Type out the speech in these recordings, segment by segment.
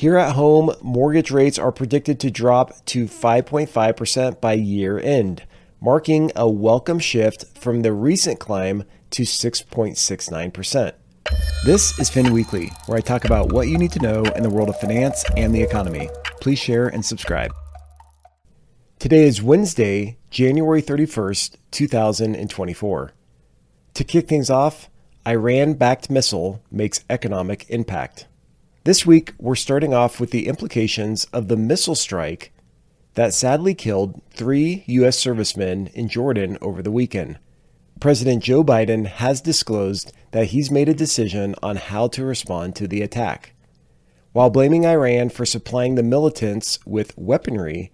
Here at home, mortgage rates are predicted to drop to 5.5% by year end, marking a welcome shift from the recent climb to 6.69%. This is Fin Weekly, where I talk about what you need to know in the world of finance and the economy. Please share and subscribe. Today is Wednesday, January 31st, 2024. To kick things off, Iran backed missile makes economic impact. This week, we're starting off with the implications of the missile strike that sadly killed three U.S. servicemen in Jordan over the weekend. President Joe Biden has disclosed that he's made a decision on how to respond to the attack. While blaming Iran for supplying the militants with weaponry,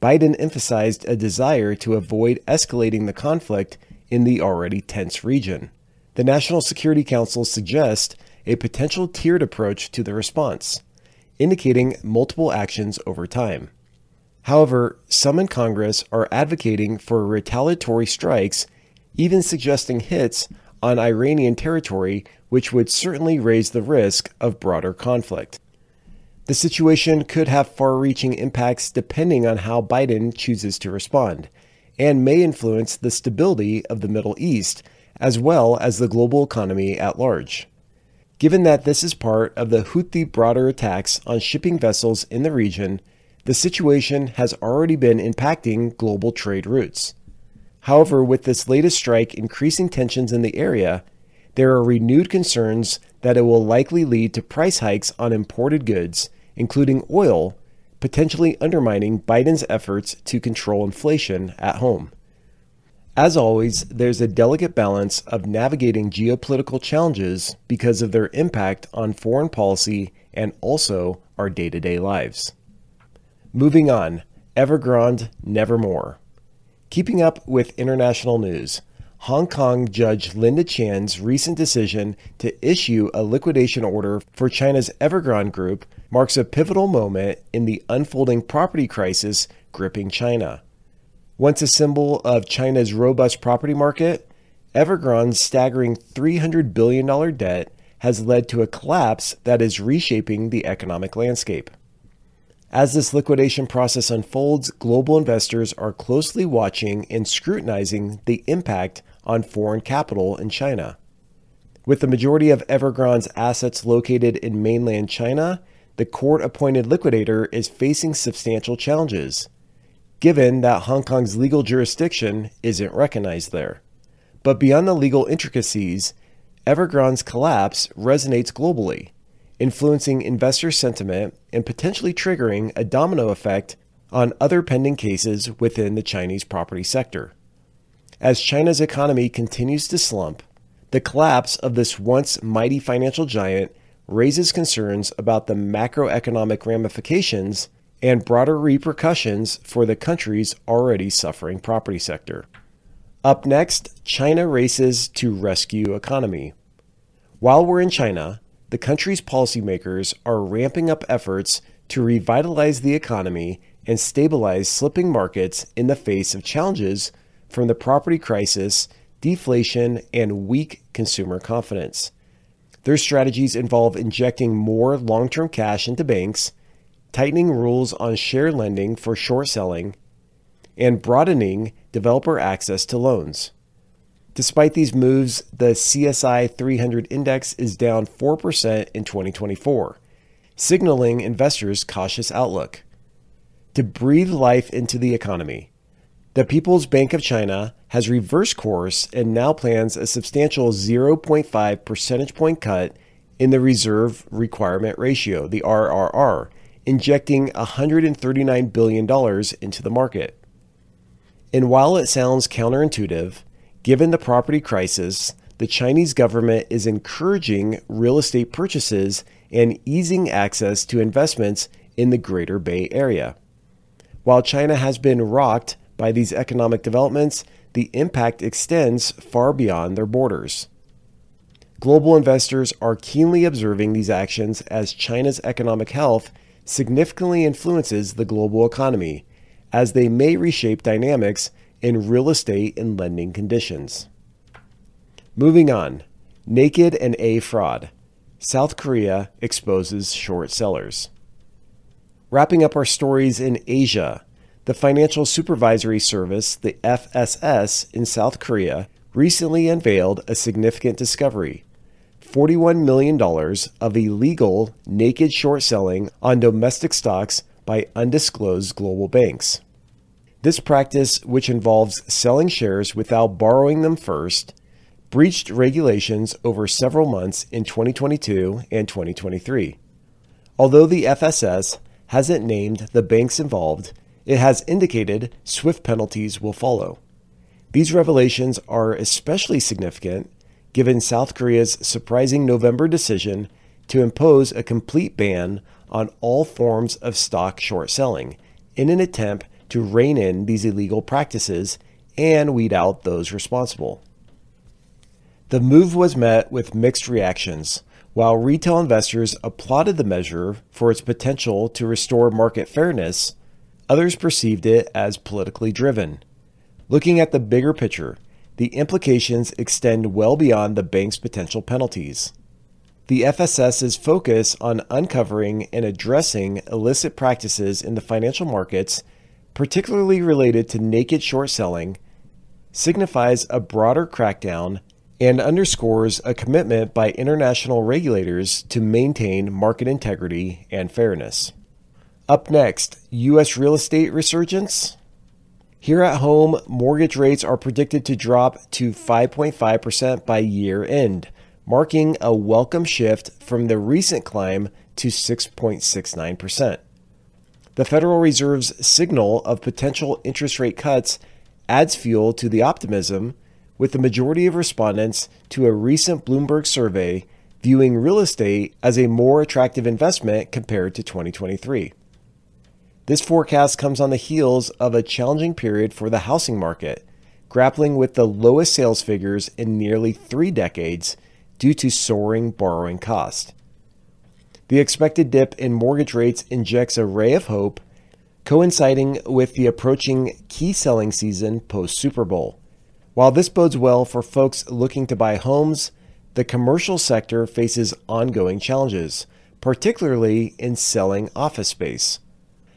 Biden emphasized a desire to avoid escalating the conflict in the already tense region. The National Security Council suggests a potential tiered approach to the response, indicating multiple actions over time. However, some in Congress are advocating for retaliatory strikes, even suggesting hits on Iranian territory, which would certainly raise the risk of broader conflict. The situation could have far reaching impacts depending on how Biden chooses to respond, and may influence the stability of the Middle East as well as the global economy at large. Given that this is part of the Houthi broader attacks on shipping vessels in the region, the situation has already been impacting global trade routes. However, with this latest strike increasing tensions in the area, there are renewed concerns that it will likely lead to price hikes on imported goods, including oil, potentially undermining Biden's efforts to control inflation at home. As always, there's a delicate balance of navigating geopolitical challenges because of their impact on foreign policy and also our day to day lives. Moving on, Evergrande Nevermore. Keeping up with international news, Hong Kong Judge Linda Chan's recent decision to issue a liquidation order for China's Evergrande Group marks a pivotal moment in the unfolding property crisis gripping China. Once a symbol of China's robust property market, Evergrande's staggering $300 billion debt has led to a collapse that is reshaping the economic landscape. As this liquidation process unfolds, global investors are closely watching and scrutinizing the impact on foreign capital in China. With the majority of Evergrande's assets located in mainland China, the court appointed liquidator is facing substantial challenges given that Hong Kong's legal jurisdiction isn't recognized there. But beyond the legal intricacies, Evergrande's collapse resonates globally, influencing investor sentiment and potentially triggering a domino effect on other pending cases within the Chinese property sector. As China's economy continues to slump, the collapse of this once mighty financial giant raises concerns about the macroeconomic ramifications and broader repercussions for the country's already suffering property sector. Up next, China races to rescue economy. While we're in China, the country's policymakers are ramping up efforts to revitalize the economy and stabilize slipping markets in the face of challenges from the property crisis, deflation, and weak consumer confidence. Their strategies involve injecting more long term cash into banks tightening rules on share lending for short selling, and broadening developer access to loans. Despite these moves, the CSI 300 index is down 4% in 2024, signaling investors' cautious outlook. To breathe life into the economy, the People's Bank of China has reversed course and now plans a substantial 0.5 percentage point cut in the reserve requirement ratio, the RRR, injecting $139 billion into the market. And while it sounds counterintuitive, given the property crisis, the Chinese government is encouraging real estate purchases and easing access to investments in the Greater Bay Area. While China has been rocked by these economic developments, the impact extends far beyond their borders. Global investors are keenly observing these actions as China's economic health significantly influences the global economy, as they may reshape dynamics in real estate and lending conditions. Moving on, naked and A fraud. South Korea exposes short sellers. Wrapping up our stories in Asia, the Financial Supervisory Service, the FSS, in South Korea recently unveiled a significant discovery $41 million of illegal naked short selling on domestic stocks by undisclosed global banks. This practice, which involves selling shares without borrowing them first, breached regulations over several months in 2022 and 2023. Although the FSS hasn't named the banks involved, it has indicated swift penalties will follow. These revelations are especially significant given South Korea's surprising November decision to impose a complete ban on all forms of stock short selling in an attempt to rein in these illegal practices and weed out those responsible. The move was met with mixed reactions. While retail investors applauded the measure for its potential to restore market fairness, others perceived it as politically driven. Looking at the bigger picture, the implications extend well beyond the bank's potential penalties. The FSS's focus on uncovering and addressing illicit practices in the financial markets, particularly related to naked short selling, signifies a broader crackdown and underscores a commitment by international regulators to maintain market integrity and fairness. Up next, U.S. real estate resurgence. Here at home, mortgage rates are predicted to drop to 5.5% by year end, marking a welcome shift from the recent climb to 6.69%. The Federal Reserve's signal of potential interest rate cuts adds fuel to the optimism with the majority of respondents to a recent Bloomberg survey viewing real estate as a more attractive investment compared to 2023. This forecast comes on the heels of a challenging period for the housing market, grappling with the lowest sales figures in nearly three decades due to soaring borrowing costs. The expected dip in mortgage rates injects a ray of hope, coinciding with the approaching key selling season post Super Bowl. While this bodes well for folks looking to buy homes, the commercial sector faces ongoing challenges, particularly in selling office space.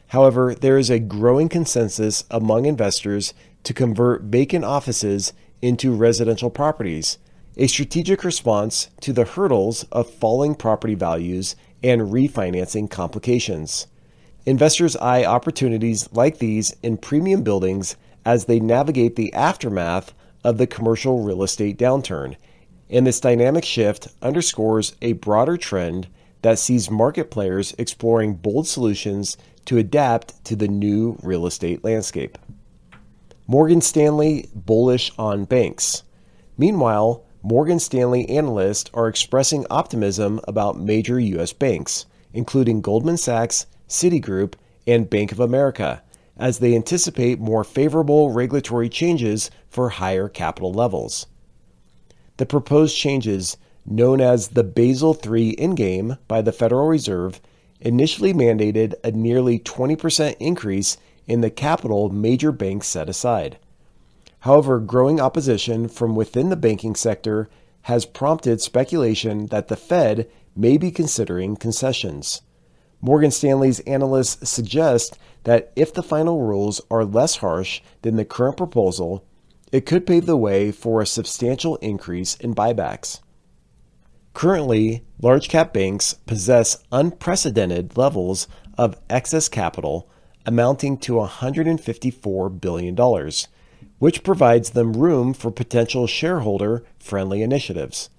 However, there is a growing consensus among investors to convert vacant offices into residential properties, a strategic response to the hurdles of falling property values and refinancing complications. Investors eye opportunities like these in premium buildings as they navigate the aftermath of the commercial real estate downturn. And this dynamic shift underscores a broader trend that sees market players exploring bold solutions to adapt to the new real estate landscape. Morgan Stanley bullish on banks. Meanwhile, Morgan Stanley analysts are expressing optimism about major U.S. banks, including Goldman Sachs, Citigroup, and Bank of America, as they anticipate more favorable regulatory changes for higher capital levels. The proposed changes, known as the Basel III Endgame by the Federal Reserve, initially mandated a nearly 20% increase in the capital major banks set aside. However, growing opposition from within the banking sector has prompted speculation that the Fed may be considering concessions. Morgan Stanley's analysts suggest that if the final rules are less harsh than the current proposal, it could pave the way for a substantial increase in buybacks. Currently, large cap banks possess unprecedented levels of excess capital amounting to $154 billion, which provides them room for potential shareholder friendly initiatives.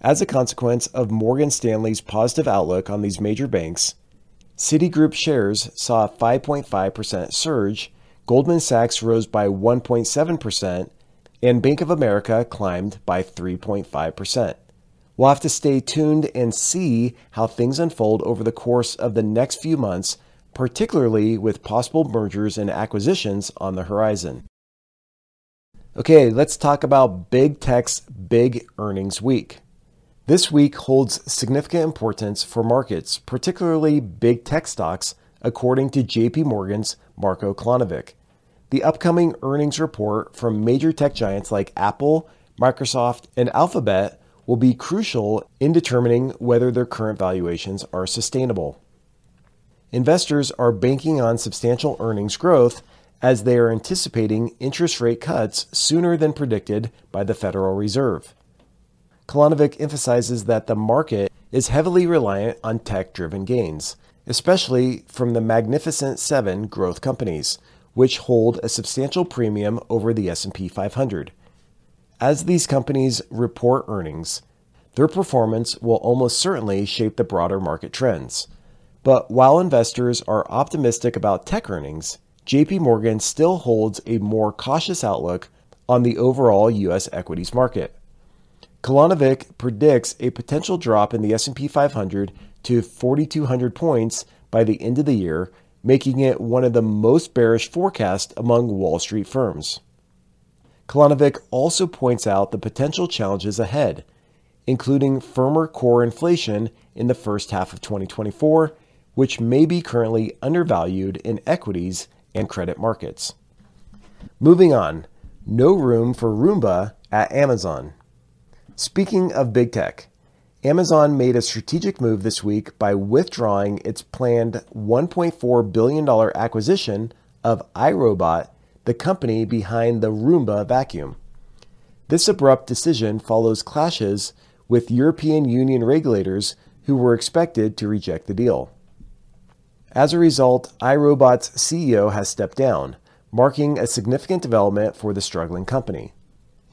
As a consequence of Morgan Stanley's positive outlook on these major banks, Citigroup shares saw a 5.5% surge, Goldman Sachs rose by 1.7%, and Bank of America climbed by 3.5%. We'll have to stay tuned and see how things unfold over the course of the next few months, particularly with possible mergers and acquisitions on the horizon. Okay, let's talk about Big Tech's big earnings week. This week holds significant importance for markets, particularly big tech stocks, according to JP Morgan's Marko Kolanovic. The upcoming earnings report from major tech giants like Apple, Microsoft, and Alphabet will be crucial in determining whether their current valuations are sustainable. investors are banking on substantial earnings growth as they are anticipating interest rate cuts sooner than predicted by the Federal Reserve. Kolanovic emphasizes that the market is heavily reliant on tech-driven gains, especially from the Magnificent 7 growth companies, which hold a substantial premium over the S&P 500. As these companies report earnings, their performance will almost certainly shape the broader market trends. But while investors are optimistic about tech earnings, JP Morgan still holds a more cautious outlook on the overall US equities market. Kolanovic predicts a potential drop in the S&P 500 to 4200 points by the end of the year, making it one of the most bearish forecasts among Wall Street firms. Kolanovic also points out the potential challenges ahead, including firmer core inflation in the first half of 2024, which may be currently undervalued in equities and credit markets. Moving on, no room for Roomba at Amazon. Speaking of big tech, Amazon made a strategic move this week by withdrawing its planned $1.4 billion acquisition of iRobot, the company behind the Roomba vacuum. This abrupt decision follows clashes with European Union regulators who were expected to reject the deal. As a result, iRobot's CEO has stepped down, marking a significant development for the struggling company.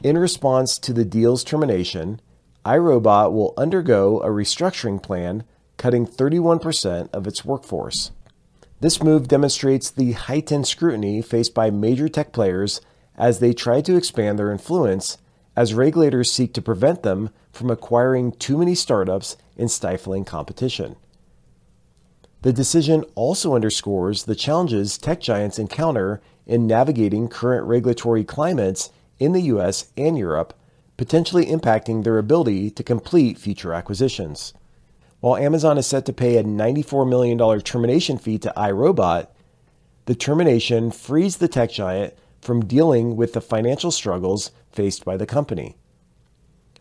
In response to the deal's termination, iRobot will undergo a restructuring plan, cutting 31% of its workforce. This move demonstrates the heightened scrutiny faced by major tech players as they try to expand their influence as regulators seek to prevent them from acquiring too many startups and stifling competition. The decision also underscores the challenges tech giants encounter in navigating current regulatory climates in the US and Europe, potentially impacting their ability to complete future acquisitions. While Amazon is set to pay a $94 million termination fee to iRobot, the termination frees the tech giant from dealing with the financial struggles faced by the company,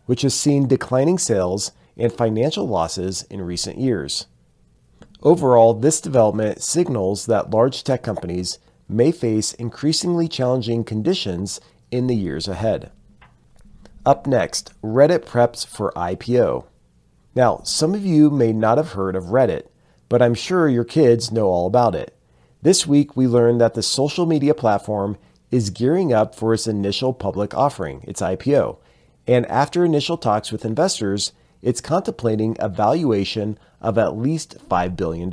which has seen declining sales and financial losses in recent years. Overall, this development signals that large tech companies may face increasingly challenging conditions in the years ahead. Up next, Reddit preps for IPO. Now, some of you may not have heard of Reddit, but I'm sure your kids know all about it. This week, we learned that the social media platform is gearing up for its initial public offering, its IPO. And after initial talks with investors, it's contemplating a valuation of at least $5 billion.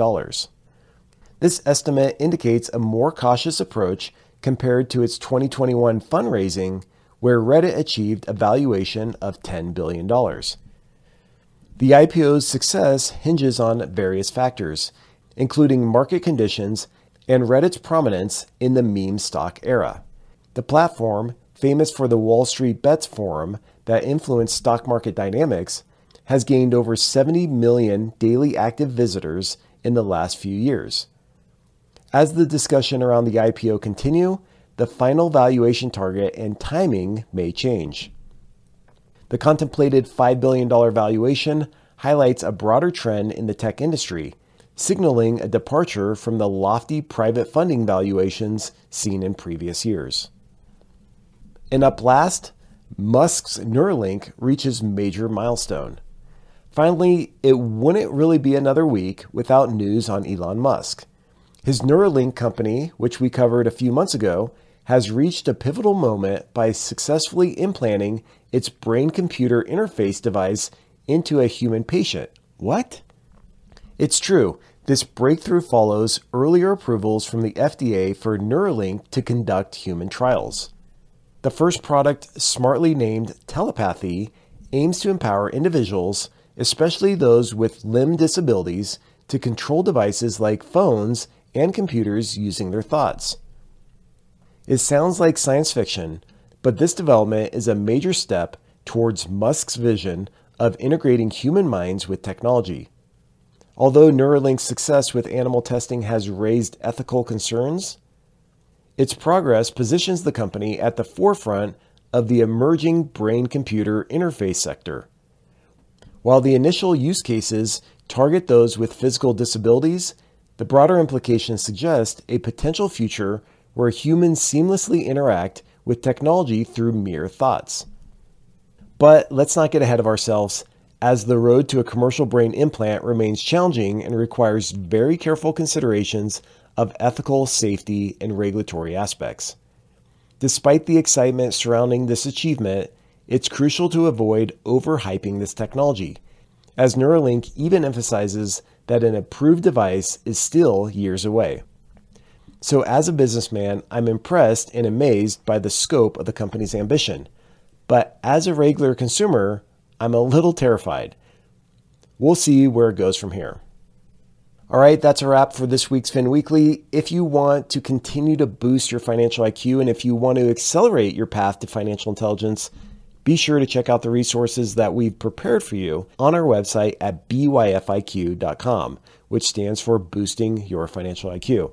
This estimate indicates a more cautious approach compared to its 2021 fundraising, where Reddit achieved a valuation of $10 billion. The IPO's success hinges on various factors, including market conditions and Reddit's prominence in the meme stock era. The platform, famous for the Wall Street Bets forum that influenced stock market dynamics, has gained over 70 million daily active visitors in the last few years. As the discussion around the IPO continue, the final valuation target and timing may change. The contemplated $5 billion valuation highlights a broader trend in the tech industry, signaling a departure from the lofty private funding valuations seen in previous years. And up last, Musk's Neuralink reaches major milestone. Finally, it wouldn't really be another week without news on Elon Musk. His Neuralink company, which we covered a few months ago, has reached a pivotal moment by successfully implanting its brain computer interface device into a human patient. What? It's true. This breakthrough follows earlier approvals from the FDA for Neuralink to conduct human trials. The first product, smartly named Telepathy, aims to empower individuals especially those with limb disabilities, to control devices like phones and computers using their thoughts. It sounds like science fiction, but this development is a major step towards Musk's vision of integrating human minds with technology. Although Neuralink's success with animal testing has raised ethical concerns, its progress positions the company at the forefront of the emerging brain computer interface sector. While the initial use cases target those with physical disabilities, The broader implications suggest a potential future where humans seamlessly interact with technology through mere thoughts. But let's not get ahead of ourselves, as the road to a commercial brain implant remains challenging and requires very careful considerations of ethical, safety, and regulatory aspects. Despite the excitement surrounding this achievement, it's crucial to avoid overhyping this technology, as Neuralink even emphasizes that an approved device is still years away. So, as a businessman, I'm impressed and amazed by the scope of the company's ambition. But as a regular consumer, I'm a little terrified. We'll see where it goes from here. All right, that's a wrap for this week's Fin Weekly. If you want to continue to boost your financial IQ and if you want to accelerate your path to financial intelligence, be sure to check out the resources that we've prepared for you on our website at byfiq.com, which stands for Boosting Your Financial IQ.